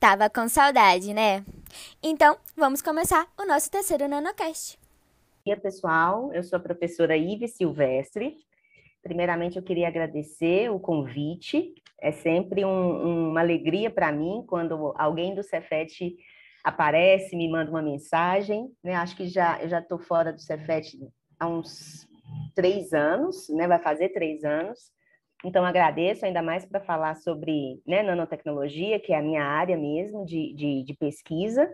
Tava com saudade, né? Então, vamos começar o nosso terceiro NanoCast. Bom dia, pessoal. Eu sou a professora Ive Silvestre. Primeiramente, eu queria agradecer o convite. É sempre um, uma alegria para mim quando alguém do Cefet aparece, me manda uma mensagem. Né? Acho que já eu já estou fora do Cefet há uns três anos, né? vai fazer três anos. Então, agradeço ainda mais para falar sobre né, nanotecnologia, que é a minha área mesmo de, de, de pesquisa.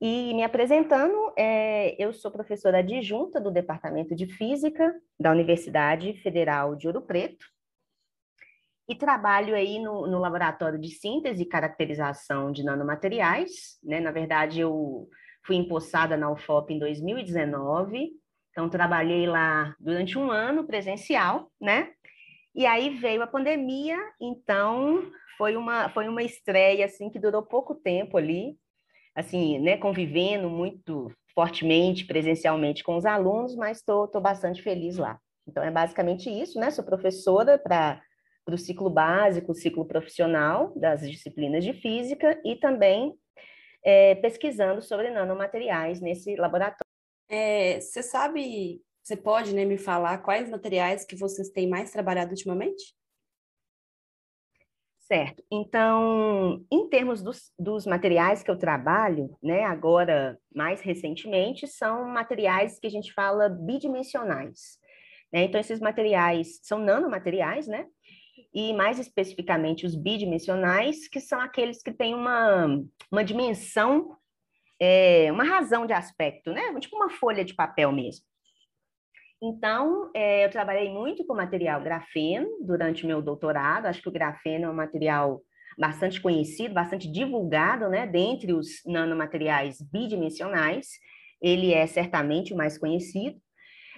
E me apresentando, é, eu sou professora adjunta do Departamento de Física da Universidade Federal de Ouro Preto e trabalho aí no, no Laboratório de Síntese e Caracterização de Nanomateriais. Né? Na verdade, eu fui empossada na UFOP em 2019, então trabalhei lá durante um ano presencial, né? E aí veio a pandemia, então foi uma, foi uma estreia assim que durou pouco tempo ali, assim, né, convivendo muito fortemente, presencialmente com os alunos, mas estou bastante feliz lá. Então é basicamente isso, né? Sou professora para o ciclo básico, ciclo profissional das disciplinas de física e também é, pesquisando sobre nanomateriais nesse laboratório. É, você sabe você pode né, me falar quais materiais que vocês têm mais trabalhado ultimamente? Certo. Então, em termos dos, dos, materiais que eu trabalho, né, agora, mais recentemente, são materiais que a gente fala bidimensionais. Né? Então, esses materiais são nanomateriais, né? E mais especificamente os bidimensionais, que são aqueles que têm uma, uma dimensão, é, uma razão de aspecto, né? Tipo uma folha de papel mesmo. Então, é, eu trabalhei muito com material grafeno durante o meu doutorado. Acho que o grafeno é um material bastante conhecido, bastante divulgado, né? Dentre os nanomateriais bidimensionais, ele é certamente o mais conhecido.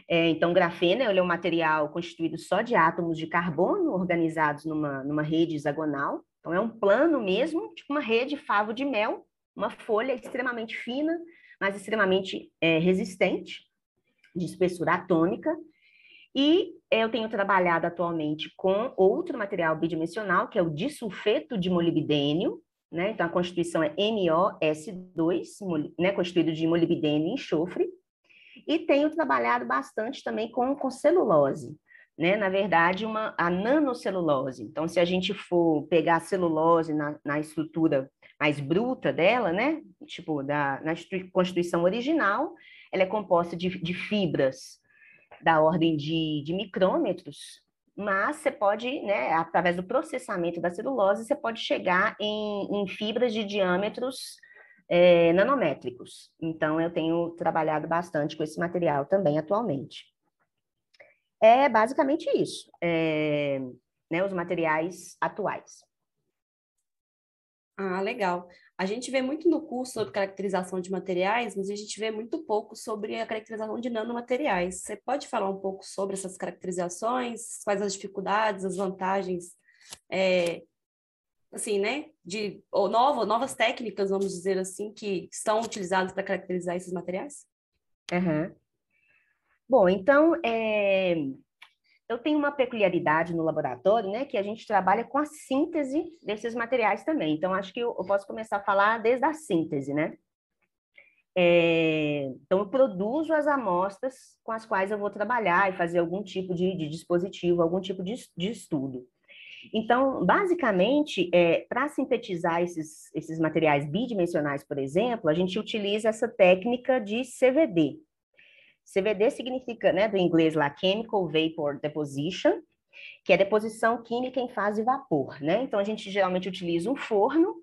É, então, grafeno é um material constituído só de átomos de carbono organizados numa, numa rede hexagonal. Então, é um plano mesmo, tipo uma rede favo de mel, uma folha extremamente fina, mas extremamente é, resistente de espessura atômica, e eu tenho trabalhado atualmente com outro material bidimensional, que é o disulfeto de molibdênio, né? Então, a constituição é MOS2, né? constituído de molibdênio e enxofre. E tenho trabalhado bastante também com, com celulose, né? Na verdade, uma, a nanocelulose. Então, se a gente for pegar a celulose na, na estrutura mais bruta dela, né? Tipo, da, na constituição original, ela é composta de, de fibras da ordem de, de micrômetros, mas você pode, né, através do processamento da celulose, você pode chegar em, em fibras de diâmetros é, nanométricos. Então, eu tenho trabalhado bastante com esse material também atualmente. É basicamente isso, é, né, os materiais atuais. Ah, legal. A gente vê muito no curso sobre caracterização de materiais, mas a gente vê muito pouco sobre a caracterização de nanomateriais. Você pode falar um pouco sobre essas caracterizações, quais as dificuldades, as vantagens, é, assim, né, de ou novo, novas técnicas, vamos dizer assim, que estão utilizadas para caracterizar esses materiais? Uhum. Bom, então, é, eu tenho uma peculiaridade no laboratório, né, que a gente trabalha com a síntese desses materiais também. Então, acho que eu, posso começar a falar desde a síntese, né? É, então, eu produzo as amostras com as quais eu vou trabalhar e fazer algum tipo de, de dispositivo, algum tipo de, de estudo. Então, basicamente, é, para sintetizar esses, esses materiais bidimensionais, por exemplo, a gente utiliza essa técnica de CVD, CVD significa, né, do inglês lá, Chemical Vapor Deposition, que é deposição química em fase vapor, né? Então, a gente geralmente utiliza um forno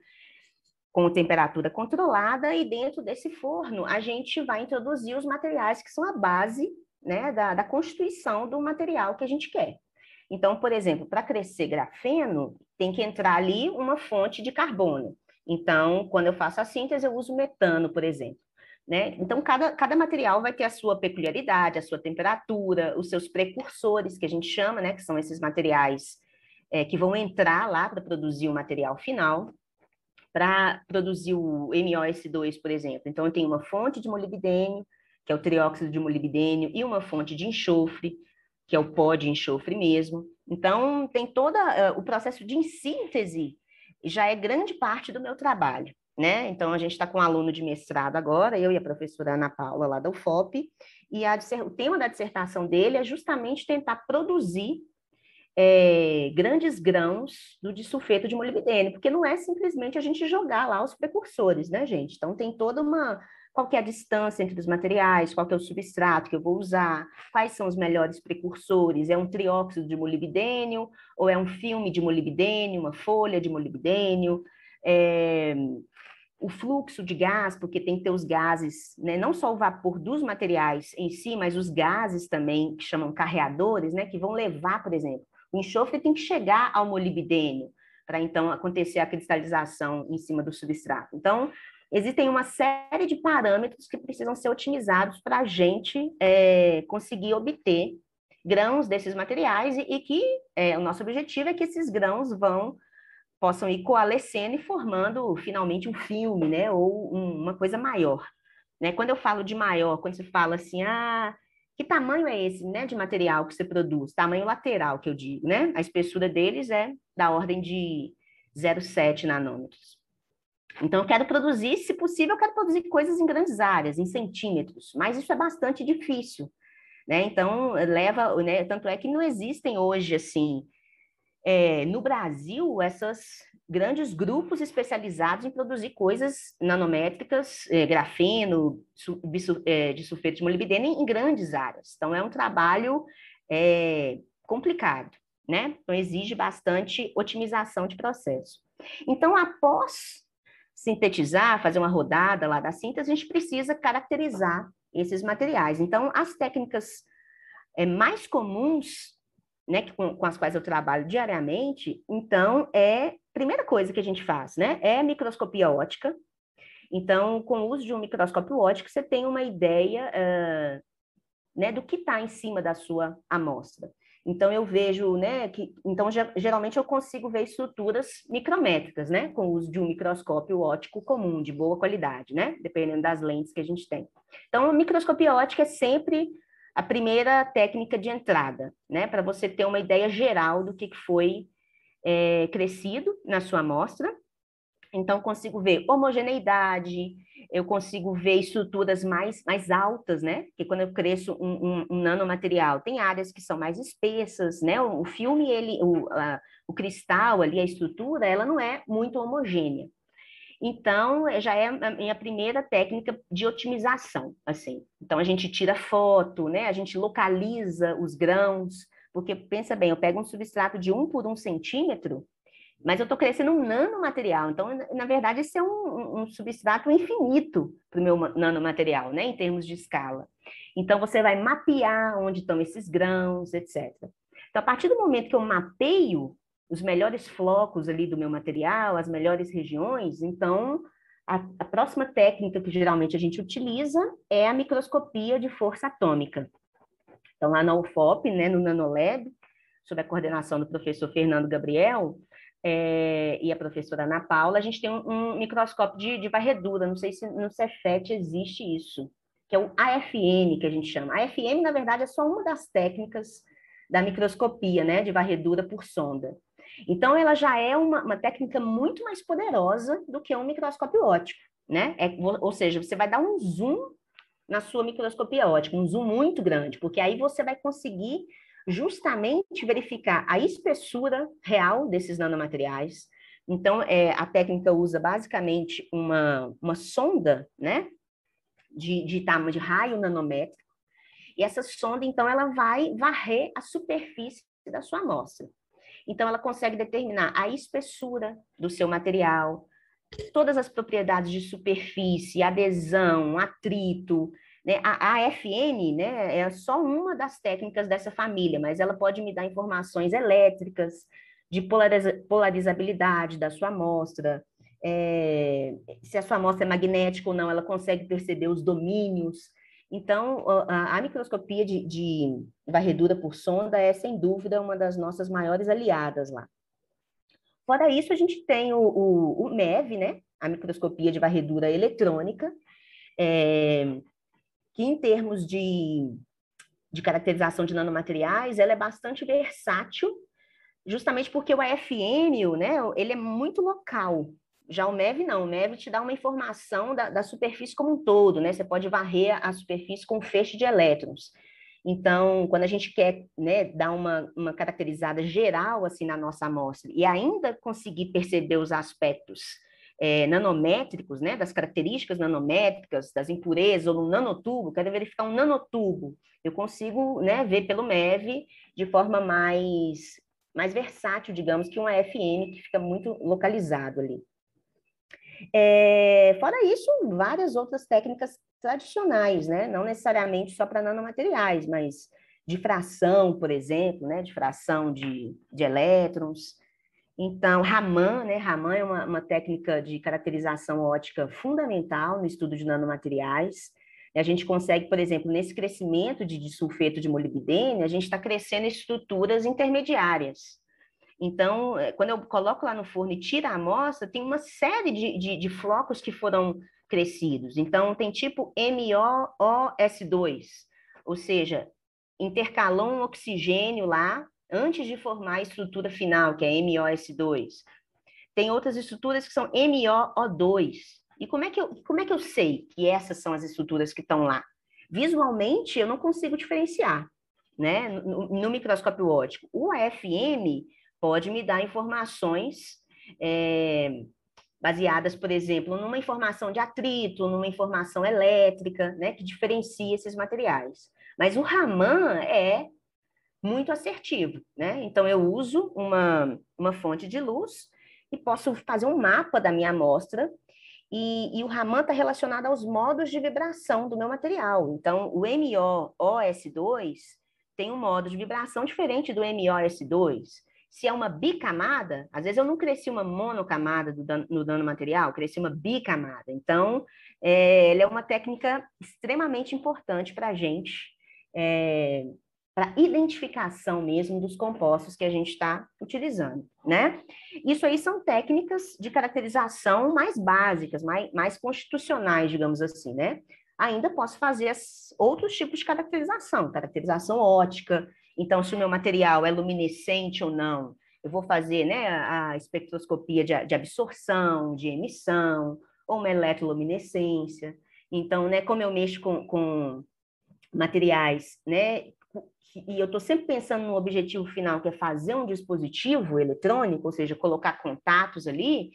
com temperatura controlada e dentro desse forno a gente vai introduzir os materiais que são a base, né, da, da constituição do material que a gente quer. Então, por exemplo, para crescer grafeno, tem que entrar ali uma fonte de carbono. Então, quando eu faço a síntese, eu uso metano, por exemplo. Né? Então, cada, cada material vai ter a sua peculiaridade, a sua temperatura, os seus precursores, que a gente chama, né? que são esses materiais é, que vão entrar lá para produzir o material final, para produzir o MOS2, por exemplo. Então, eu tenho uma fonte de molibdênio, que é o trióxido de molibdênio, e uma fonte de enxofre, que é o pó de enxofre mesmo. Então, tem todo uh, o processo de síntese já é grande parte do meu trabalho, né? Então, a gente está com um aluno de mestrado agora, eu e a professora Ana Paula, lá da UFOP, e a, o tema da dissertação dele é justamente tentar produzir é, grandes grãos do disulfeto de molibdênio, porque não é simplesmente a gente jogar lá os precursores, né, gente? Então, tem toda uma qual é a distância entre os materiais, qual é o substrato que eu vou usar, quais são os melhores precursores, é um trióxido de molibdênio, ou é um filme de molibdênio, uma folha de molibdênio, é, o fluxo de gás, porque tem que ter os gases, né, não só o vapor dos materiais em si, mas os gases também, que chamam carreadores, né, que vão levar, por exemplo, o enxofre tem que chegar ao molibdênio, para então acontecer a cristalização em cima do substrato. Então, existem uma série de parâmetros que precisam ser otimizados para a gente é, conseguir obter grãos desses materiais e, e que é, o nosso objetivo é que esses grãos vão possam ir coalescendo e formando finalmente um filme, né, ou um, uma coisa maior. Né? Quando eu falo de maior, quando você fala assim, ah, que tamanho é esse, né, de material que você produz? Tamanho lateral, que eu digo, né? A espessura deles é da ordem de 0,7 nanômetros. Então, eu quero produzir, se possível, eu quero produzir coisas em grandes áreas, em centímetros, mas isso é bastante difícil, né? Então, leva, né? Tanto é que não existem hoje, assim, é, no Brasil, esses grandes grupos especializados em produzir coisas nanométricas, é, grafeno, su, é, de sulfeto de molibdênio em grandes áreas. Então, é um trabalho é, complicado, né? Então, exige bastante otimização de processo. Então, após sintetizar, fazer uma rodada lá da síntese, a gente precisa caracterizar esses materiais. Então, as técnicas é, mais comuns, né, com, com, as quais eu trabalho diariamente, então, é, primeira coisa que a gente faz, né, é microscopia ótica. Então, com o uso de um microscópio óptico, você tem uma ideia uh, né, do que está em cima da sua amostra. Então eu vejo, né, que então geralmente eu consigo ver estruturas micrométricas, né, com o uso de um microscópio óptico comum de boa qualidade, né, dependendo das lentes que a gente tem. Então a microscopia óptica é sempre a primeira técnica de entrada, né, para você ter uma ideia geral do que foi é, crescido na sua amostra. Então consigo ver homogeneidade, eu consigo ver estruturas mais, mais altas, né? Porque quando eu cresço um, um, um nanomaterial, tem áreas que são mais espessas, né? O, o filme, ele, o, a, o cristal ali, a estrutura, ela não é muito homogênea. Então, já é a minha primeira técnica de otimização, assim. Então, a gente tira foto, né? A gente localiza os grãos, porque pensa bem, eu pego um substrato de um por um centímetro, mas eu estou crescendo um nanomaterial. Então, na verdade, isso é um, um substrato infinito para o meu nanomaterial, né, em termos de escala. Então, você vai mapear onde estão esses grãos, etc. Então, a partir do momento que eu mapeio os melhores flocos ali do meu material, as melhores regiões, então a, a, próxima técnica que geralmente a gente utiliza é a microscopia de força atômica. Então, lá na UFOP, né, no Nanolab, sob a coordenação do professor Fernando Gabriel, é, e a professora Ana Paula, a gente tem um, um microscópio de, de, varredura, não sei se no Cefet existe isso, que é o AFM, que a gente chama. AFM, na verdade, é só uma das técnicas da microscopia, né, de varredura por sonda. Então, ela já é uma, uma técnica muito mais poderosa do que um microscópio óptico, né? É, ou seja, você vai dar um zoom na sua microscopia óptica, um zoom muito grande, porque aí você vai conseguir justamente verificar a espessura real desses nanomateriais. Então, é, a técnica usa basicamente uma, uma sonda, né, de, de tamanho de raio nanométrico, e essa sonda, então, ela vai varrer a superfície da sua amostra. Então, ela consegue determinar a espessura do seu material, todas as propriedades de superfície, adesão, atrito, né? A, FN né, é só uma das técnicas dessa família, mas ela pode me dar informações elétricas, de polariza polarizabilidade da sua amostra, é, se a sua amostra é magnética ou não, ela consegue perceber os domínios. Então, a, a microscopia de, de, varredura por sonda é, sem dúvida, uma das nossas maiores aliadas lá. Fora isso, a gente tem o, o, o MEV, né? a microscopia de varredura eletrônica, é, que em termos de, de caracterização de nanomateriais, ela é bastante versátil justamente porque o AFM, né, ele é muito local. Já o MEV não, o MEV te dá uma informação da, da superfície como um todo, né? Você pode varrer a superfície com feixe de elétrons. Então, quando a gente quer né, dar uma, uma caracterizada geral assim na nossa amostra e ainda conseguir perceber os aspectos é, nanométricos, né, das características nanométricas, das impurezas, ou no nanotubo, quero verificar um nanotubo, eu consigo né, ver pelo MEV de forma mais, mais versátil, digamos, que um AFM, que fica muito localizado ali. É, fora isso, várias outras técnicas tradicionais, né? Não necessariamente só para nanomateriais, mas difração, por exemplo, né? Difração de, de elétrons. Então, Raman, né? Raman é uma, uma técnica de caracterização ótica fundamental no estudo de nanomateriais. A gente consegue, por exemplo, nesse crescimento de disulfeto de molibdênio, a gente está crescendo estruturas intermediárias. Então, é, quando eu coloco lá no forno e tiro a amostra, tem uma série de, de, de flocos que foram crescidos. Então, tem tipo MOOS2, ou seja, intercalou um oxigênio lá antes de formar a estrutura final, que é MOS2. Tem outras estruturas que são MOO2. E como é que eu, como é que eu sei que essas são as estruturas que estão lá? Visualmente, eu não consigo diferenciar, né? No, no microscópio óptico. O AFM pode me dar informações é, baseadas, por exemplo, numa informação de atrito, numa informação elétrica, né, que diferencia esses materiais. Mas o Raman é muito assertivo, né? Então eu uso uma, uma fonte de luz e posso fazer um mapa da minha amostra e, e o Raman está relacionado aos modos de vibração do meu material. Então, o MOOS2 tem um modo de vibração diferente do MOS2 se é uma bicamada, às vezes eu não cresci uma monocamada dano, no dano material, cresci uma bicamada. Então, é, ela é uma técnica extremamente importante para a gente, é, para identificação mesmo dos compostos que a gente está utilizando, né? Isso aí são técnicas de caracterização mais básicas, mais, mais constitucionais, digamos assim, né? Ainda posso fazer outros tipos de caracterização, caracterização ótica, então, se o meu material é luminescente ou não, eu vou fazer né, a espectroscopia de, de absorção, de emissão, ou uma eletroluminescência. Então, né, como eu mexo com, com materiais, né, e eu estou sempre pensando no objetivo final, que é fazer um dispositivo eletrônico, ou seja, colocar contatos ali,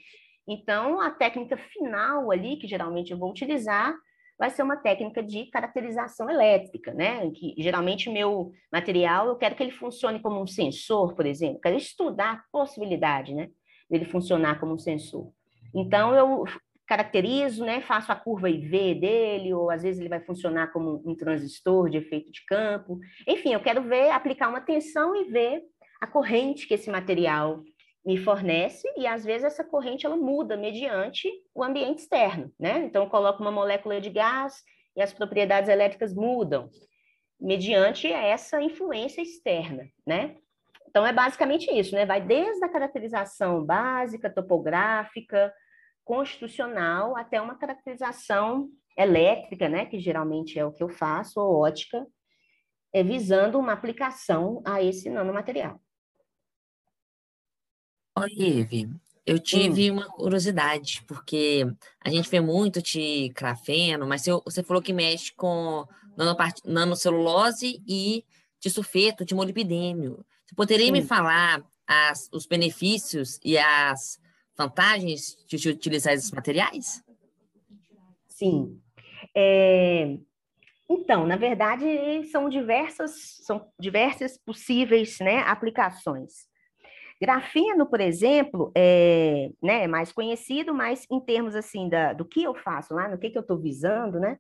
então a técnica final ali, que geralmente eu vou utilizar, vai ser uma técnica de caracterização elétrica, né? Que geralmente meu material eu quero que ele funcione como um sensor, por exemplo, quero estudar a possibilidade, né, dele funcionar como um sensor. Então eu caracterizo, né, faço a curva IV dele, ou às vezes ele vai funcionar como um transistor de efeito de campo. Enfim, eu quero ver, aplicar uma tensão e ver a corrente que esse material me fornece e às vezes essa corrente ela muda mediante o ambiente externo, né? Então eu coloco uma molécula de gás e as propriedades elétricas mudam mediante essa influência externa, né? Então é basicamente isso, né? Vai desde a caracterização básica, topográfica, constitucional até uma caracterização elétrica, né, que geralmente é o que eu faço, ou ótica, é, visando uma aplicação a esse nanomaterial. Oi, Ive, eu tive hum. uma curiosidade, porque a gente vê muito de grafeno, mas você falou que mexe com nanocelulose e de sulfeto, de molibdênio. Você poderia Sim. me falar as, os benefícios e as vantagens de utilizar esses materiais? Sim. É... Então, na verdade, são diversas, são diversas possíveis né, aplicações. Grafeno, por exemplo, é né, mais conhecido, mas em termos assim da, do que eu faço lá, no que, que eu estou visando, né?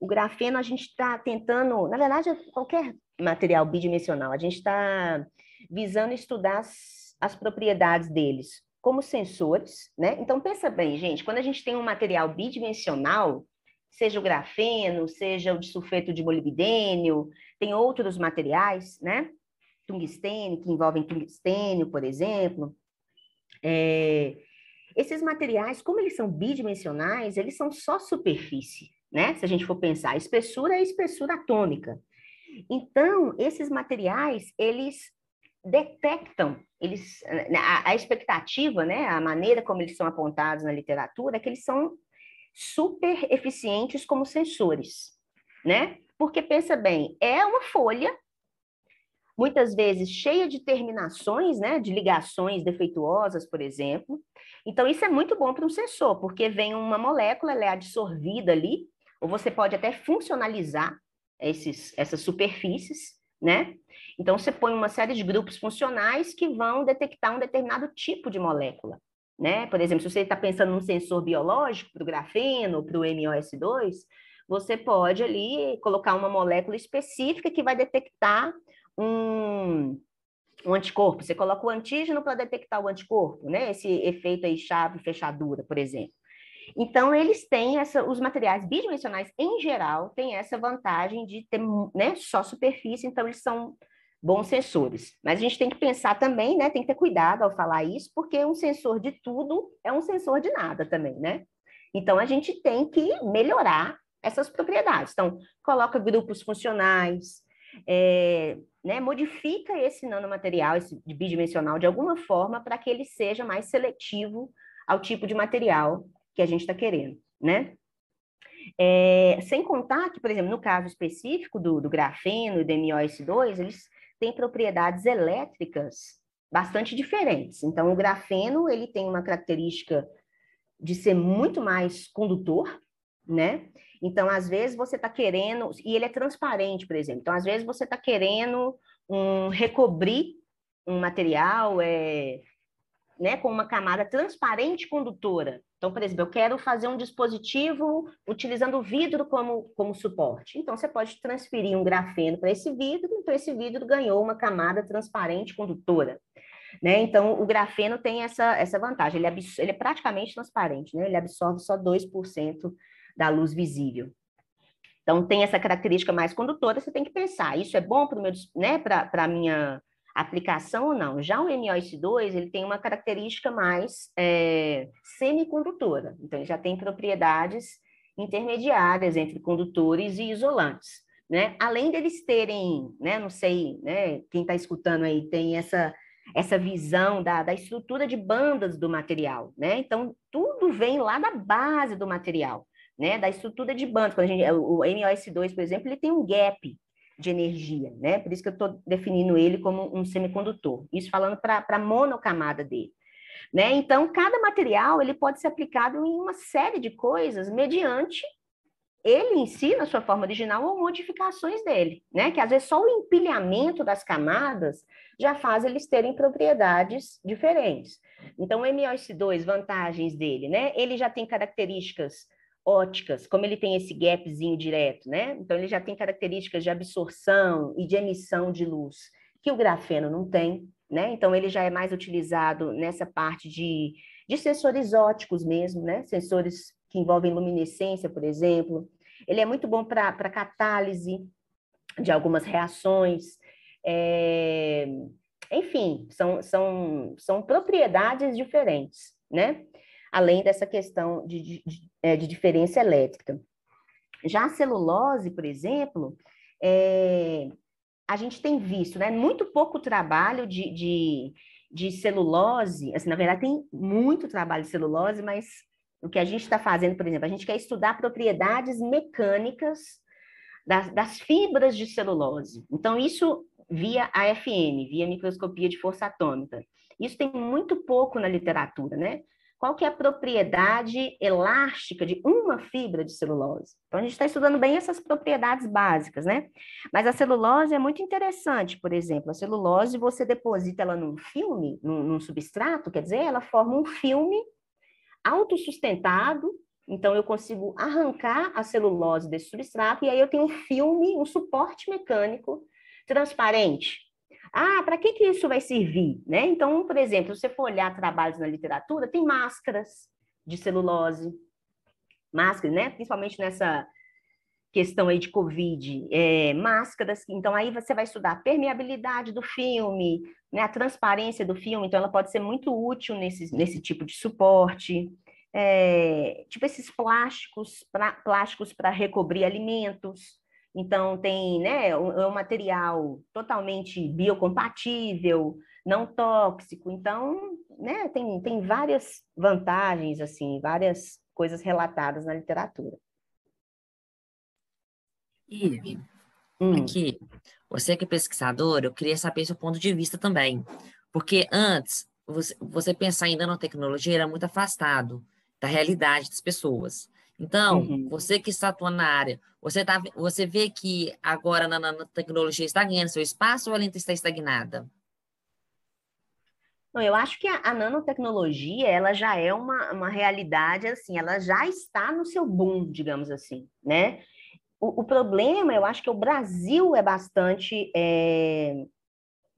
O grafeno a gente está tentando, na verdade, qualquer material bidimensional, a gente está visando estudar as, as propriedades deles como sensores, né? Então pensa bem, gente, quando a gente tem um material bidimensional, seja o grafeno, seja o de sulfeto de molibdênio, tem outros materiais, né? Tungstênio, que envolvem tungstênio, por exemplo. É, esses materiais, como eles são bidimensionais, eles são só superfície, né? Se a gente for pensar, espessura é espessura atômica. Então, esses materiais, eles detectam, eles, a, a expectativa, né, a maneira como eles são apontados na literatura é que eles são super eficientes como sensores, né? Porque pensa bem, é uma folha muitas vezes cheia de terminações, né, de ligações defeituosas, por exemplo. Então, isso é muito bom para um sensor, porque vem uma molécula, ela é absorvida ali, ou você pode até funcionalizar esses, essas superfícies, né? Então, você põe uma série de grupos funcionais que vão detectar um determinado tipo de molécula, né? Por exemplo, se você está pensando num sensor biológico para o grafeno, para o MOS2, você pode ali colocar uma molécula específica que vai detectar um, um anticorpo. Você coloca o antígeno para detectar o anticorpo, né? Esse efeito aí chave-fechadura, por exemplo. Então, eles têm essa, os materiais bidimensionais, em geral, têm essa vantagem de ter né, só superfície, então eles são bons sensores. Mas a gente tem que pensar também, né? Tem que ter cuidado ao falar isso, porque um sensor de tudo é um sensor de nada também, né? Então, a gente tem que melhorar essas propriedades. Então, coloca grupos funcionais, é, né, modifica esse nanomaterial, esse bidimensional, de alguma forma, para que ele seja mais seletivo ao tipo de material que a gente está querendo, né? É, sem contar que, por exemplo, no caso específico do, do grafeno e do MOS2, eles têm propriedades elétricas bastante diferentes. Então, o grafeno, ele tem uma característica de ser muito mais condutor, né? Então, às vezes, você está querendo, e ele é transparente, por exemplo. Então, às vezes, você está querendo um, recobrir um material é, né, com uma camada transparente condutora. Então, por exemplo, eu quero fazer um dispositivo utilizando o vidro como, como suporte. Então, você pode transferir um grafeno para esse vidro, então esse vidro ganhou uma camada transparente condutora. Né? Então, o grafeno tem essa, essa vantagem, ele, ele é praticamente transparente, né? ele absorve só 2% da luz visível. Então, tem essa característica mais condutora, você tem que pensar, isso é bom para né, a minha aplicação ou não? Já o MOS2, ele tem uma característica mais é, semicondutora, então ele já tem propriedades intermediárias entre condutores e isolantes. Né? Além deles terem, né, não sei, né, quem está escutando aí tem essa, essa visão da, da estrutura de bandas do material, né? Então, tudo vem lá da base do material né, da estrutura de banda. Quando a gente, o MOS2, por exemplo, ele tem um gap de energia, né? Por isso que eu estou definindo ele como um semicondutor. Isso falando para a monocamada dele. Né? Então, cada material ele pode ser aplicado em uma série de coisas mediante ele em si, na sua forma original, ou modificações dele, né? Que às vezes só o empilhamento das camadas já faz eles terem propriedades diferentes. Então, o MOS2, vantagens dele, né? Ele já tem características óticas, como ele tem esse gapzinho direto, né? Então ele já tem características de absorção e de emissão de luz que o grafeno não tem, né? Então ele já é mais utilizado nessa parte de, de sensores óticos mesmo, né? Sensores que envolvem luminescência, por exemplo. Ele é muito bom para catálise de algumas reações. É... Enfim, são, são, são propriedades diferentes, né? Além dessa questão de, de, é, de diferença elétrica. Já a celulose, por exemplo, é, a gente tem visto né, muito pouco trabalho de, de, de celulose, assim, na verdade tem muito trabalho de celulose, mas o que a gente está fazendo, por exemplo, a gente quer estudar propriedades mecânicas das, das, fibras de celulose. Então, isso via AFM, via microscopia de força atômica. Isso tem muito pouco na literatura, né? Qual que é a propriedade elástica de uma fibra de celulose. Então, a gente está estudando bem essas propriedades básicas, né? Mas a celulose é muito interessante, por exemplo, a celulose, você deposita ela num filme, num, num substrato, quer dizer, ela forma um filme autossustentado, então eu consigo arrancar a celulose desse substrato, e aí eu tenho um filme, um suporte mecânico transparente, ah, para que, que isso vai servir? Né? Então, por exemplo, se você for olhar trabalhos na literatura, tem máscaras de celulose, máscaras, né? principalmente nessa questão aí de Covid, é, máscaras, então aí você vai estudar a permeabilidade do filme, né, a transparência do filme, então ela pode ser muito útil nesse, nesse tipo de suporte, é, tipo esses plásticos, pra, plásticos para recobrir alimentos, Então, tem né, um, um material totalmente biocompatível, não tóxico. Então, né, tem, tem várias vantagens, assim, várias coisas relatadas na literatura. E hum. aqui, você que é pesquisador, eu queria saber seu ponto de vista também. Porque antes, você, você pensar em nanotecnologia era muito afastado da realidade das pessoas. Então, uhum. você que está atuando na área, você, tá, você vê que agora na nanotecnologia está ganhando seu espaço ou ela ainda está estagnada? Não, eu acho que a, a, nanotecnologia, ela já é uma, uma realidade, assim, ela já está no seu boom, digamos assim, né? O, o problema, eu acho que o Brasil é bastante... É...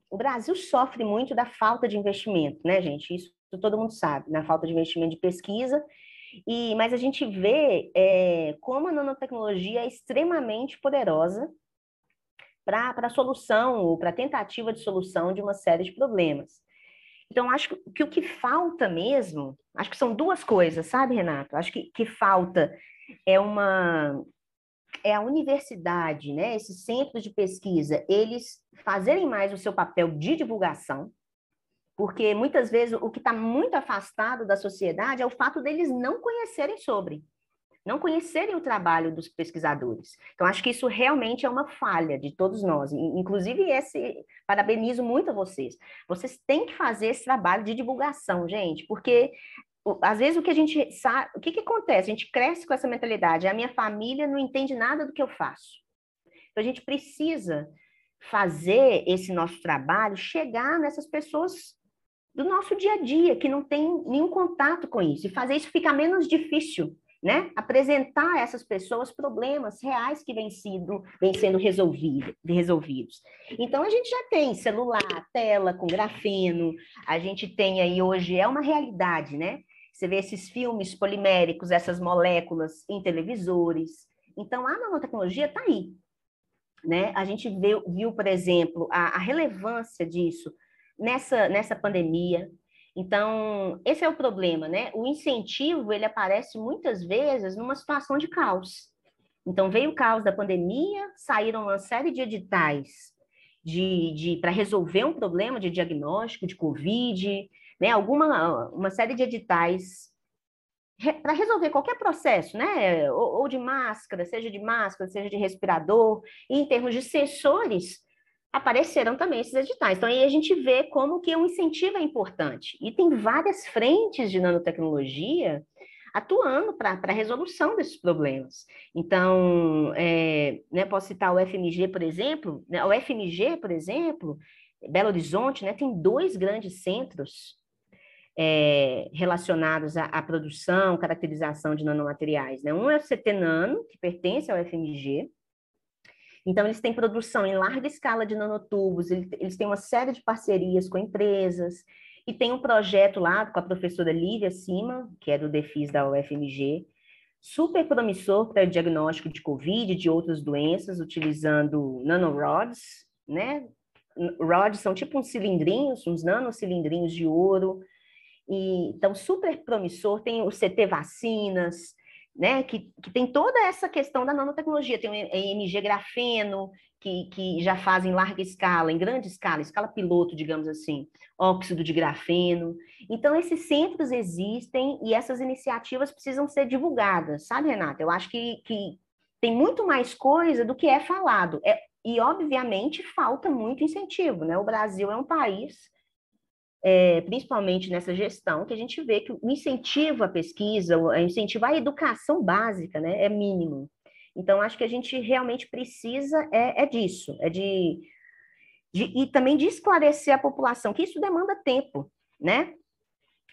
O Brasil sofre muito da falta de investimento, né, gente? Isso todo mundo sabe, na falta de investimento de pesquisa, e, mas a gente vê é, como a nanotecnologia é extremamente poderosa para a solução, ou para a tentativa de solução de uma série de problemas. Então, acho que o que falta mesmo, acho que são duas coisas, sabe, Renato? Acho que, que falta é uma é a universidade, né, esses centros de pesquisa, eles fazerem mais o seu papel de divulgação, porque muitas vezes o que está muito afastado da sociedade é o fato deles não conhecerem sobre não conhecerem o trabalho dos pesquisadores. Então, acho que isso realmente é uma falha de todos nós. Inclusive, esse, parabenizo muito a vocês. Vocês têm que fazer esse trabalho de divulgação, gente, porque às vezes o que a gente sabe, o que, que acontece? A gente cresce com essa mentalidade, a minha família não entende nada do que eu faço. Então, a gente precisa fazer esse nosso trabalho chegar nessas pessoas do nosso dia a dia, que não tem nenhum contato com isso, e fazer isso ficar menos difícil né? Apresentar a essas pessoas problemas reais que vêm, sido, vêm sendo resolvido, resolvidos. Então, a gente já tem celular, tela com grafeno, a gente tem aí hoje, é uma realidade, né? Você vê esses filmes poliméricos, essas moléculas em televisores. Então, a nanotecnologia está aí. Né? A gente viu, viu por exemplo, a, a relevância disso nessa, nessa pandemia, então, esse é o problema, né? O incentivo, ele aparece muitas vezes numa situação de caos. Então, veio o caos da pandemia, saíram uma série de editais de, de para resolver um problema de diagnóstico de Covid, né? Alguma, uma série de editais para resolver qualquer processo, né? Ou, ou, de máscara, seja de máscara, seja de respirador, e em termos de sensores, apareceram também esses editais. Então, aí a gente vê como que um incentivo é importante. E tem várias frentes de nanotecnologia atuando para a resolução desses problemas. Então, é, né, posso citar o FMG, por exemplo. Né, o FMG, por exemplo, Belo Horizonte, né, tem dois grandes centros é, relacionados à, à, produção, caracterização de nanomateriais. Né? Um é o CT Nano, que pertence ao FMG, então, eles têm produção em larga escala de nanotubos, eles têm uma série de parcerias com empresas, e tem um projeto lá com a professora Lívia Cima, que é do DEFIS da UFMG, super promissor para o diagnóstico de Covid e de outras doenças, utilizando nanorods, né? Rods são tipo uns cilindrinhos, uns nanocilindrinhos de ouro, e, então super promissor, tem o CT Vacinas, né, que, que tem toda essa questão da nanotecnologia, tem o EMG grafeno, que, que já faz em larga escala, em grande escala, escala piloto, digamos assim, óxido de grafeno. Então, esses centros existem e essas iniciativas precisam ser divulgadas, sabe, Renata? Eu acho que, que tem muito mais coisa do que é falado. É, e, obviamente, falta muito incentivo, né? O Brasil é um país é, principalmente nessa gestão, que a gente vê que o incentivo à pesquisa, o incentivo à educação básica, né, é mínimo. Então, acho que a gente realmente precisa é, é disso, é de, de, e também de esclarecer a população, que isso demanda tempo, né?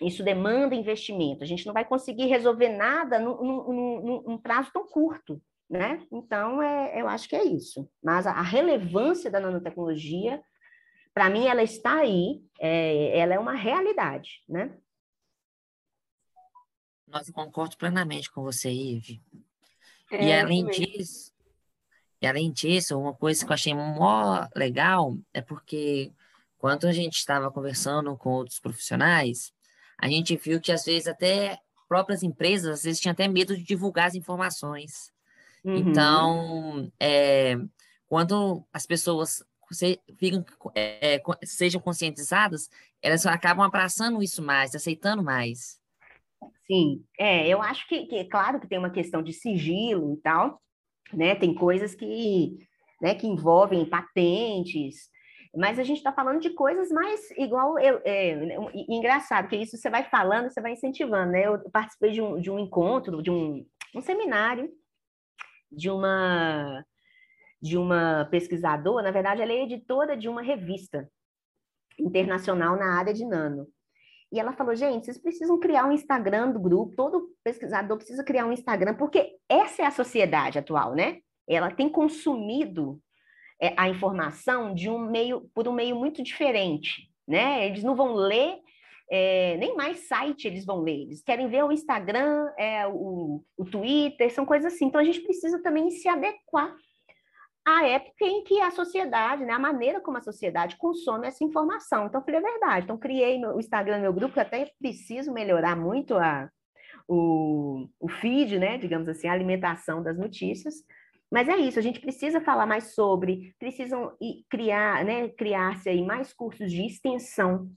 Isso demanda investimento. A gente não vai conseguir resolver nada num prazo tão curto, né? Então, é, eu acho que é isso. Mas a, a relevância da nanotecnologia para mim ela está aí, é, ela é uma realidade, né? Nossa, concordo plenamente com você, Ive. É, e além disso, e além disso, uma coisa que eu achei mó legal é porque quando a gente estava conversando com outros profissionais, a gente viu que às vezes até próprias empresas às vezes tinham até medo de divulgar as informações. Uhum. Então, é, quando as pessoas ficam, é, sejam conscientizadas, elas acabam abraçando isso mais, aceitando mais. Sim, é, eu acho que, que claro que tem uma questão de sigilo e tal, né? Tem coisas que, né, que envolvem patentes, mas a gente está falando de coisas mais igual eu, é, engraçado, que isso você vai falando, você vai incentivando, né? Eu participei de um, de um encontro, de um, um seminário de uma de uma pesquisadora, na verdade, ela é editora de uma revista internacional na área de nano. E ela falou, gente, vocês precisam criar um Instagram do grupo, todo pesquisador precisa criar um Instagram, porque essa é a sociedade atual, né? Ela tem consumido é, a informação de um meio, por um meio muito diferente, né? Eles não vão ler, é, nem mais site eles vão ler, eles querem ver o Instagram, é, o, o Twitter, são coisas assim. Então a gente precisa também se adequar à época em que a sociedade, né, a maneira como a sociedade consome essa informação. Então, falei a verdade. Então, criei o Instagram, meu grupo, que até preciso melhorar muito a, o, o feed, né, digamos assim, a alimentação das notícias, mas é isso, a gente precisa falar mais sobre, precisam criar, né, criar-se aí mais cursos de extensão.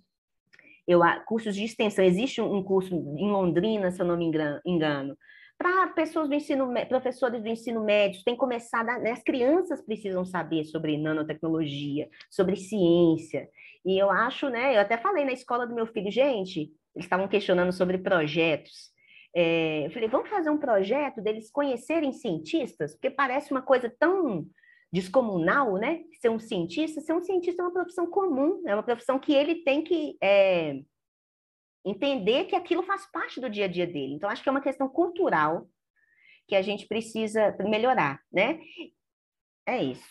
Eu, cursos de extensão, existe um curso em Londrina, se eu não me engano, para pessoas do ensino, professores do ensino médio, tem começado, né, as crianças precisam saber sobre nanotecnologia, sobre ciência. E eu acho, né, eu até falei na escola do meu filho, gente, eles estavam questionando sobre projetos. É, eu falei, vamos fazer um projeto deles conhecerem cientistas, porque parece uma coisa tão descomunal, né? Ser um cientista, ser um cientista é uma profissão comum, é uma profissão que ele tem que é, entender que aquilo faz parte do dia a dia dele. Então, acho que é uma questão cultural que a gente precisa melhorar, né? É isso.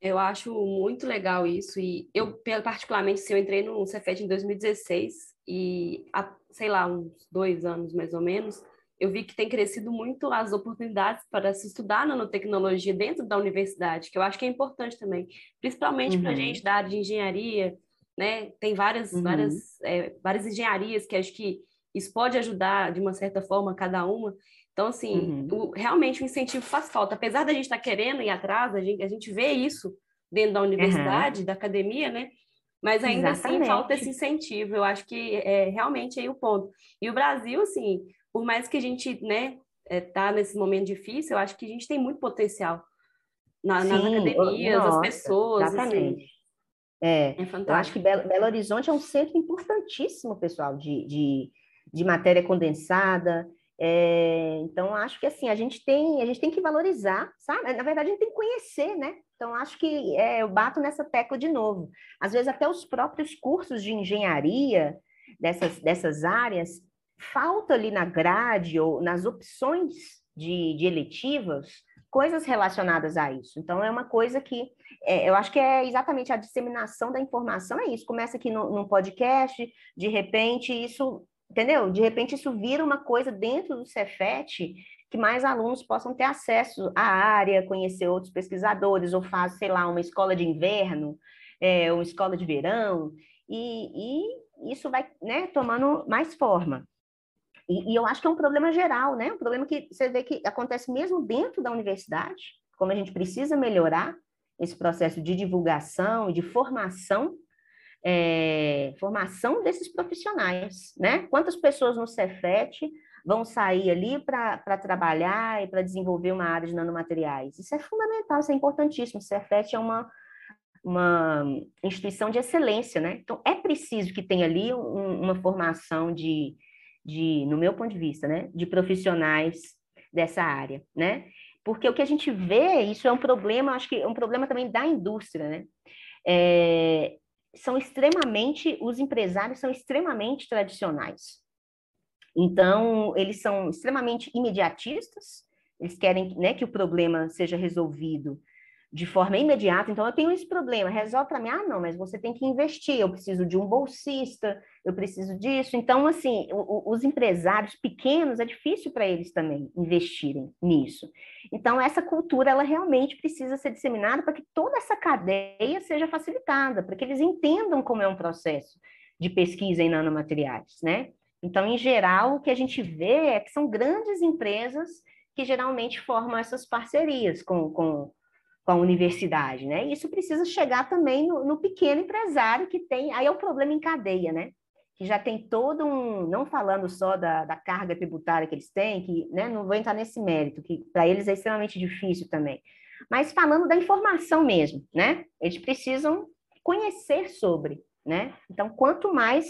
Eu acho muito legal isso e eu particularmente, se eu entrei no Cefet em 2016 e há, sei lá, uns dois anos mais ou menos, eu vi que tem crescido muito as oportunidades para se estudar nanotecnologia dentro da universidade, que eu acho que é importante também, principalmente uhum. para a gente da área de engenharia, né? Tem várias, uhum. várias, é, várias engenharias que acho que isso pode ajudar de uma certa forma cada uma. Então, assim, uhum. o, realmente o incentivo faz falta. Apesar da gente estar tá querendo ir atrás, a gente, a gente vê isso dentro da universidade, da academia, né? Mas ainda assim, Exatamente. assim falta esse incentivo. Eu acho que é realmente aí o ponto. E o Brasil, assim, por mais que a gente, né, é, tá nesse momento difícil, eu acho que a gente tem muito potencial na, Sim, nas academias, nossa, as pessoas. Assim. Exatamente. Assim. É, é fantástico. Eu acho que Belo, Belo, Horizonte é um centro importantíssimo, pessoal, de, de, de matéria condensada. É, então, acho que assim, a gente tem, a gente tem que valorizar, sabe? Na verdade, a gente tem que conhecer, né? Então, acho que é, eu bato nessa tecla de novo. Às vezes, até os próprios cursos de engenharia dessas, dessas áreas, falta ali na grade ou nas opções de, de eletivas coisas relacionadas a isso. Então, é uma coisa que é, eu acho que é exatamente a disseminação da informação, é isso. Começa aqui no, podcast, de repente isso, entendeu? De repente isso vira uma coisa dentro do Cefet que mais alunos possam ter acesso à área, conhecer outros pesquisadores, ou faz, sei lá, uma escola de inverno, é, uma escola de verão, e, e isso vai né, tomando mais forma. E, e, eu acho que é um problema geral, né? Um problema que você vê que acontece mesmo dentro da universidade, como a gente precisa melhorar esse processo de divulgação e de formação, é, formação desses profissionais, né? Quantas pessoas no Cefet vão sair ali para trabalhar e para desenvolver uma área de nanomateriais? Isso é fundamental, isso é importantíssimo. O Cefet é uma, uma instituição de excelência, né? Então, é preciso que tenha ali um, uma formação de de, no meu ponto de vista, né, de profissionais dessa área, né? Porque o que a gente vê, isso é um problema, acho que é um problema também da indústria, né? É, são extremamente, os empresários são extremamente tradicionais. Então, eles são extremamente imediatistas, eles querem né, que o problema seja resolvido de forma imediata. Então, eu tenho esse problema, resolve para mim. Ah, não, mas você tem que investir. Eu preciso de um bolsista, eu preciso disso. Então, assim, o, os empresários pequenos, é difícil para eles também investirem nisso. Então, essa cultura, ela realmente precisa ser disseminada para que toda essa cadeia seja facilitada, para que eles entendam como é um processo de pesquisa em nanomateriais, né? Então, em geral, o que a gente vê é que são grandes empresas que geralmente formam essas parcerias com, com, com a universidade, né? Isso precisa chegar também no, no pequeno empresário que tem, aí é o problema em cadeia, né? que já tem todo um, não falando só da, da carga tributária que eles têm, que né, não vou entrar nesse mérito, que para eles é extremamente difícil também, mas falando da informação mesmo, né? Eles precisam conhecer sobre, né? Então, quanto mais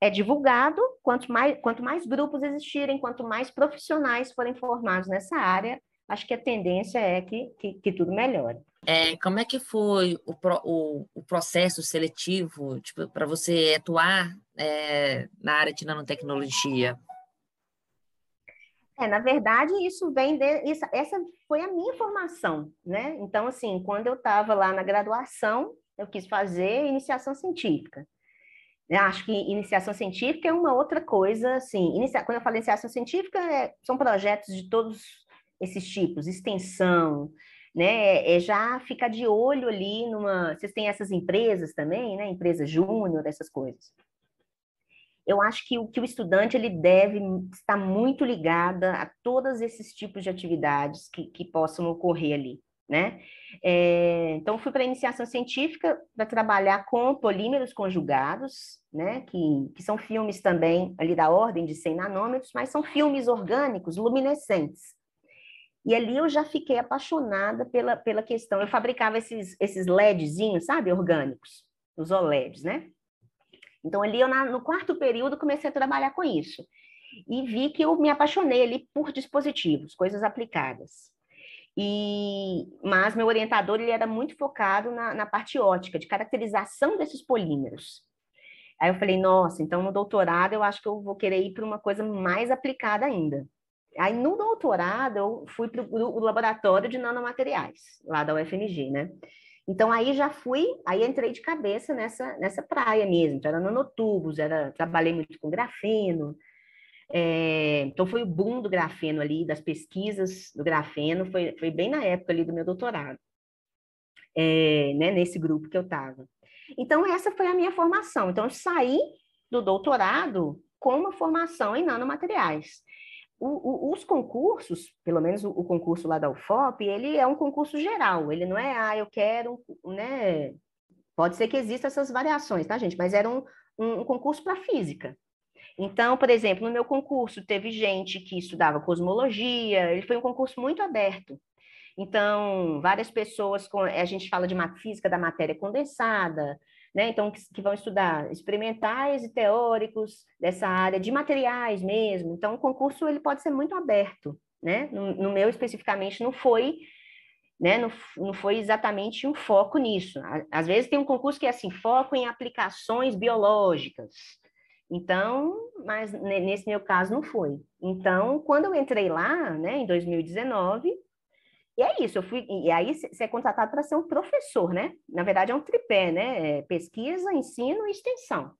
é divulgado, quanto mais, quanto mais grupos existirem, quanto mais profissionais forem formados nessa área, acho que a tendência é que, que, que tudo melhore. É, como é que foi o, o, o processo seletivo tipo, para você atuar é, na área de nanotecnologia? É, na verdade, isso vem de, isso, essa foi a minha formação, né? Então, assim, quando eu estava lá na graduação, eu quis fazer iniciação científica. Eu acho que iniciação científica é uma outra coisa, assim, inicia, quando eu falo iniciação científica, é, são projetos de todos esses tipos, extensão, né? É já ficar de olho ali numa. Vocês têm essas empresas também, né? Empresa júnior, essas coisas. Eu acho que o que o estudante ele deve estar muito ligada a todos esses tipos de atividades que, que possam ocorrer ali, né? É, então, fui para a iniciação científica para trabalhar com polímeros conjugados, né? Que, que são filmes também ali da ordem de 100 nanômetros, mas são filmes orgânicos luminescentes. E ali eu já fiquei apaixonada pela, pela questão. Eu fabricava esses, esses LEDzinhos, sabe, orgânicos, os OLEDs, né? Então, ali eu, na, no quarto período, comecei a trabalhar com isso. E vi que eu me apaixonei ali por dispositivos, coisas aplicadas. E, mas meu orientador ele era muito focado na, na parte ótica, de caracterização desses polímeros. Aí eu falei, nossa, então no doutorado eu acho que eu vou querer ir para uma coisa mais aplicada ainda. Aí, no doutorado, eu fui para o laboratório de nanomateriais, lá da UFMG, né? Então, aí já fui, aí entrei de cabeça nessa, nessa praia mesmo. Era nanotubos, era, trabalhei muito com grafeno. É, então, foi o boom do grafeno ali, das pesquisas do grafeno, foi, foi bem na época ali do meu doutorado, é, né, nesse grupo que eu estava. Então, essa foi a minha formação. Então, eu saí do doutorado com uma formação em nanomateriais o, o, os concursos, pelo menos o, o, concurso lá da UFOP, ele é um concurso geral, ele não é, ah, eu quero, né? Pode ser que existam essas variações, tá, gente? Mas era um, um, um concurso para física. Então, por exemplo, no meu concurso teve gente que estudava cosmologia, ele foi um concurso muito aberto. Então, várias pessoas, com, a gente fala de física da matéria condensada, né? Então, que, que, vão estudar experimentais e teóricos dessa área de materiais mesmo. Então, o concurso ele pode ser muito aberto, né? No, no meu especificamente não foi, né? Não, não foi exatamente um foco nisso. Às vezes tem um concurso que é assim, foco em aplicações biológicas. Então, mas nesse meu caso não foi. Então, quando eu entrei lá, né, em 2019, e é isso, eu fui, e aí você é contratado para ser um professor, né? Na verdade, é um tripé, né? É pesquisa, ensino e extensão.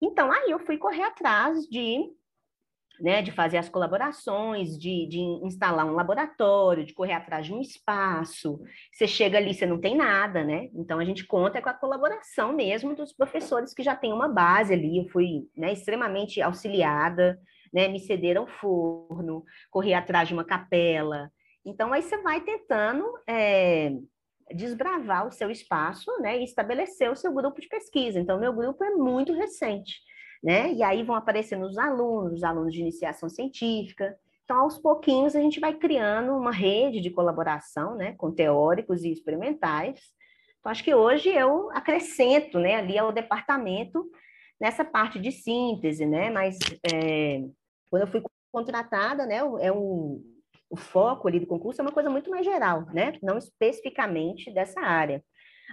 Então, aí eu fui correr atrás de, né, de fazer as colaborações, de, de instalar um laboratório, de correr atrás de um espaço. Você chega ali, você não tem nada, né? Então, a gente conta com a colaboração mesmo dos professores que já têm uma base ali. Eu fui né, extremamente auxiliada, né? Me cederam forno, corri atrás de uma capela, então, aí você vai tentando é, desbravar o seu espaço né, e estabelecer o seu grupo de pesquisa. Então, meu grupo é muito recente. Né? E aí vão aparecendo os alunos, os alunos de iniciação científica. Então, aos pouquinhos, a gente vai criando uma rede de colaboração né, com teóricos e experimentais. Então, acho que hoje eu acrescento né, ali ao departamento nessa parte de síntese, né? Mas é, quando eu fui contratada, né, é um, o foco ali do concurso é uma coisa muito mais geral, né? Não especificamente dessa área.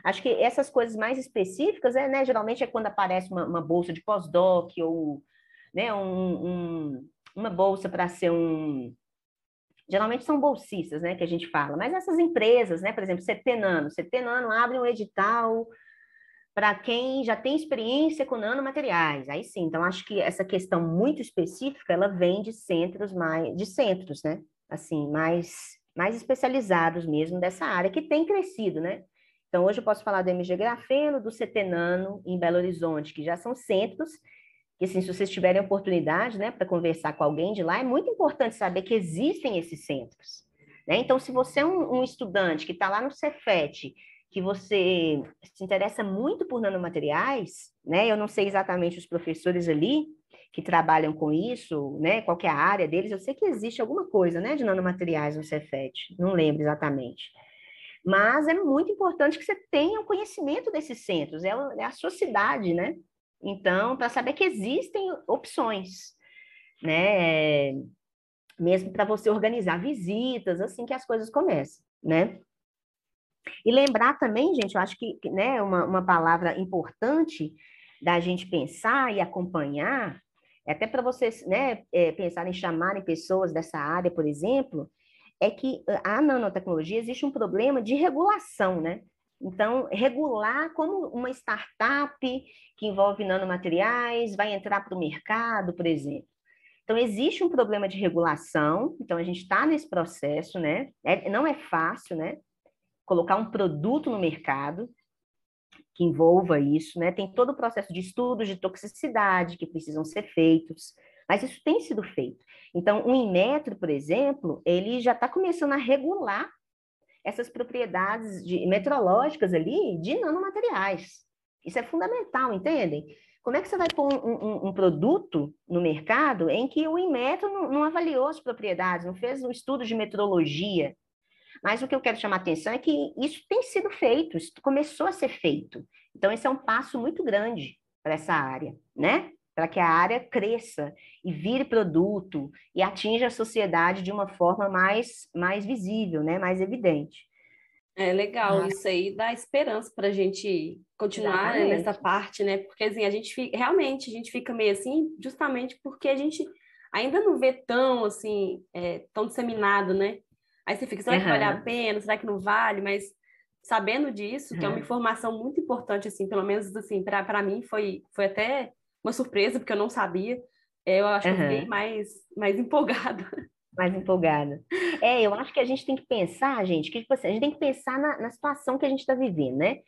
Acho que essas coisas mais específicas, é, né, geralmente é quando aparece uma, uma bolsa de pós-doc ou né, um, um, uma bolsa para ser um. Geralmente são bolsistas, né, que a gente fala, mas essas empresas, né, por exemplo, CT Nano, CT Nano abre um edital para quem já tem experiência com nanomateriais. Aí sim, então acho que essa questão muito específica, ela vem de centros mais de centros, né? Assim, mais, mais especializados mesmo dessa área, que tem crescido, né? Então, hoje eu posso falar do MG Grafeno, do CT Nano, em Belo Horizonte, que já são centros que assim, se vocês tiverem oportunidade, né, para conversar com alguém de lá, é muito importante saber que existem esses centros. Né? Então, se você é um, um estudante que está lá no Cefet, que você se interessa muito por nanomateriais, né? Eu não sei exatamente os professores ali que trabalham com isso, né? Qual é área deles? Eu sei que existe alguma coisa, né, de nanomateriais no Cefet, não lembro exatamente. Mas é muito importante que você tenha o conhecimento desses centros, é, é a sua cidade, né? Então, para saber que existem opções, né? Mesmo para você organizar visitas, assim que as coisas começam, né? E lembrar também, gente, eu acho que né, uma, uma palavra importante da gente pensar e acompanhar, até para vocês né, é, pensarem em chamarem pessoas dessa área, por exemplo, é que a nanotecnologia existe um problema de regulação, né? Então, regular como uma startup que envolve nanomateriais vai entrar para o mercado, por exemplo. Então, existe um problema de regulação, então a gente está nesse processo, né? É, não é fácil, né? Colocar um produto no mercado que envolva isso, né? Tem todo o processo de estudos de toxicidade que precisam ser feitos, mas isso tem sido feito. Então, o Inmetro, por exemplo, ele já está começando a regular essas propriedades de, metrológicas ali de nanomateriais. Isso é fundamental, entendem? Como é que você vai pôr um, um, um produto no mercado em que o Inmetro não, não, avaliou as propriedades, não fez um estudo de metrologia? Mas o que eu quero chamar a atenção é que isso tem sido feito, isso começou a ser feito. Então, esse é um passo muito grande para essa área, né? Para que a área cresça e vire produto e atinja a sociedade de uma forma mais, mais visível, né? mais evidente. É legal, ah. isso aí dá esperança para a gente continuar né, nessa parte, né? Porque assim, a gente fica, realmente a gente fica meio assim, justamente porque a gente ainda não vê tão assim, é, tão disseminado, né? Aí você fica, será uhum. que vale a pena? Será que não vale? Mas sabendo disso, uhum. que é uma informação muito importante, assim, pelo menos assim, para mim foi, foi até uma surpresa, porque eu não sabia. É, eu acho uhum. que eu fiquei mais, mais empolgada. Mais empolgada. É, eu acho que a gente tem que pensar, gente, que tipo assim, a gente tem que pensar na, na situação que a gente está vivendo, né?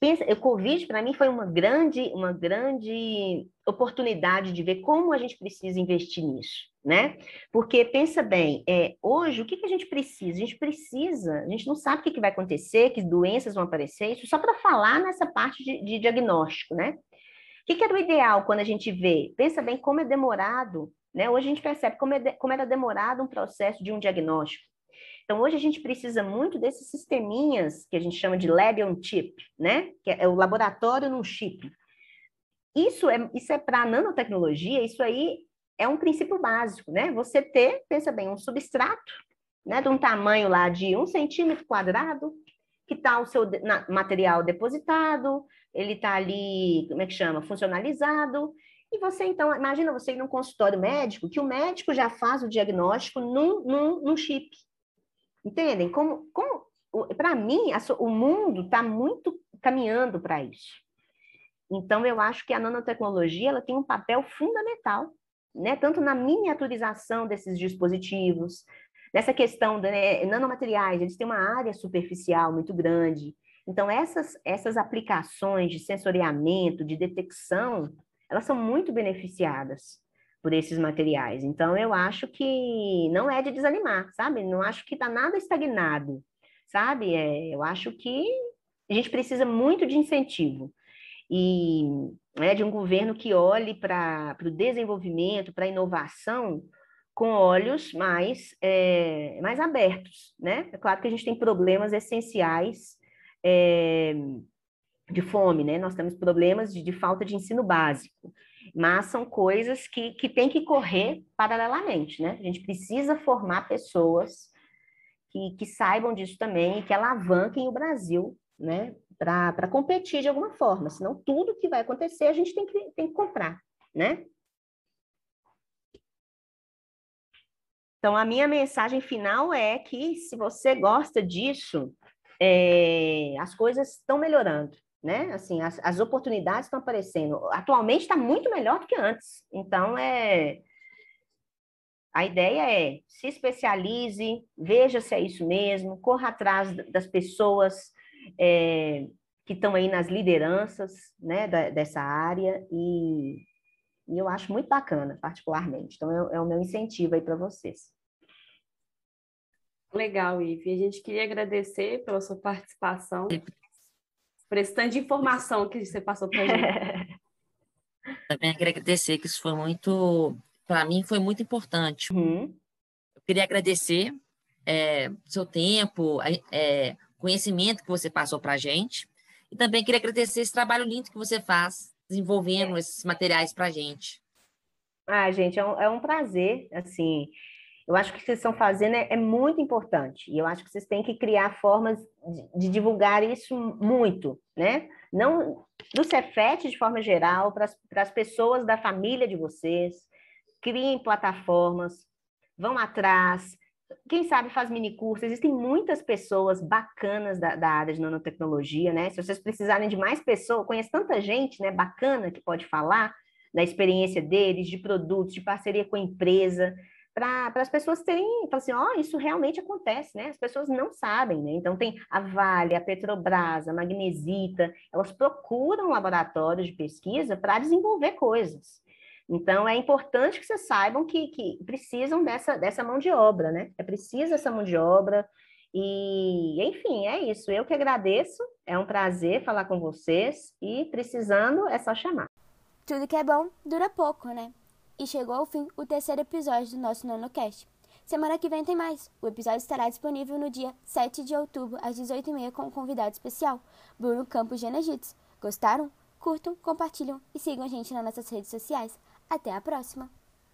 Pensa, o Covid, para mim, foi uma grande, uma grande oportunidade de ver como a gente precisa investir nisso, né? Porque, pensa bem, é, hoje, o que, que a gente precisa? A gente precisa, a gente não sabe o que, que vai acontecer, que doenças vão aparecer, isso só para falar nessa parte de, de diagnóstico, né? O que, que era o ideal quando a gente vê? Pensa bem como é demorado, né? Hoje a gente percebe como, é de, como era demorado um processo de um diagnóstico. Então, hoje a gente precisa muito desses sisteminhas que a gente chama de lab on chip, né? Que é o laboratório num chip. Isso é, isso é para nanotecnologia, isso aí é um princípio básico, né? Você ter, pensa bem, um substrato, né, de um tamanho lá de um centímetro quadrado, que está o seu material depositado, ele está ali, como é que chama? Funcionalizado. E você, então, imagina você ir num consultório médico, que o médico já faz o diagnóstico num, num, num chip. Entendem? Como, como para mim, a, o mundo está muito caminhando para isso. Então, eu acho que a nanotecnologia ela tem um papel fundamental, né? tanto na miniaturização desses dispositivos, nessa questão de né, nanomateriais, eles têm uma área superficial muito grande, então, essas, essas aplicações de sensoriamento, de detecção, elas são muito beneficiadas por esses materiais. Então, eu acho que não é de desanimar, sabe? Não acho que está nada estagnado, sabe? É, eu acho que a gente precisa muito de incentivo e né, de um governo que olhe para o desenvolvimento, para a inovação com olhos mais, é, mais abertos, né? É claro que a gente tem problemas essenciais é, de fome, né? Nós temos problemas de, de, falta de ensino básico, mas são coisas que, que tem que correr paralelamente, né? A gente precisa formar pessoas que, que saibam disso também e que alavanquem o Brasil, né? Para competir de alguma forma, senão tudo que vai acontecer a gente tem que, tem que comprar, né? Então, a minha mensagem final é que se você gosta disso, é, as coisas estão melhorando, né? Assim, as, as oportunidades estão aparecendo. Atualmente está muito melhor do que antes. Então, é, a ideia é se especialize, veja se é isso mesmo, corra atrás das pessoas é, que estão aí nas lideranças né, da, dessa área e, E eu acho muito bacana, particularmente. Então, é, é o meu incentivo aí para vocês. Legal, Ive. A gente queria agradecer pela sua participação, por esse tanto de informação que você passou para a gente. Também queria agradecer, que isso foi muito, para mim, foi muito importante. Uhum. Eu queria agradecer é, seu tempo, é, conhecimento que você passou para a gente. E também queria agradecer esse trabalho lindo que você faz, desenvolvendo esses materiais para a gente. Ah, gente, é um, é um prazer, assim, eu acho que o que vocês estão fazendo é, é, muito importante. E eu acho que vocês têm que criar formas de, de divulgar isso muito, né? Não do Cefet de forma geral, para as pessoas da família de vocês. Criem plataformas, vão atrás. Quem sabe faz mini curso. Existem muitas pessoas bacanas da, da área de nanotecnologia, né? Se vocês precisarem de mais pessoas, conheço tanta gente, né, bacana que pode falar da experiência deles, de produtos, de parceria com a empresa para as pessoas terem, falar assim, ó, oh, isso realmente acontece, né? As pessoas não sabem, né? Então tem a Vale, a Petrobras, a Magnesita, elas procuram laboratórios de pesquisa para desenvolver coisas. Então é importante que vocês saibam que, que precisam dessa, dessa mão de obra, né? É preciso essa mão de obra. E, enfim, é isso. Eu que agradeço. É um prazer falar com vocês. E precisando, é só chamar. Tudo que é bom dura pouco, né? E chegou ao fim o terceiro episódio do nosso NanoCast. Semana que vem tem mais. O episódio estará disponível no dia 7 de outubro, às 18h30, com um convidado especial, Bruno Campos Genegitz. Gostaram? Curtam, compartilham e sigam a gente nas nossas redes sociais. Até a próxima!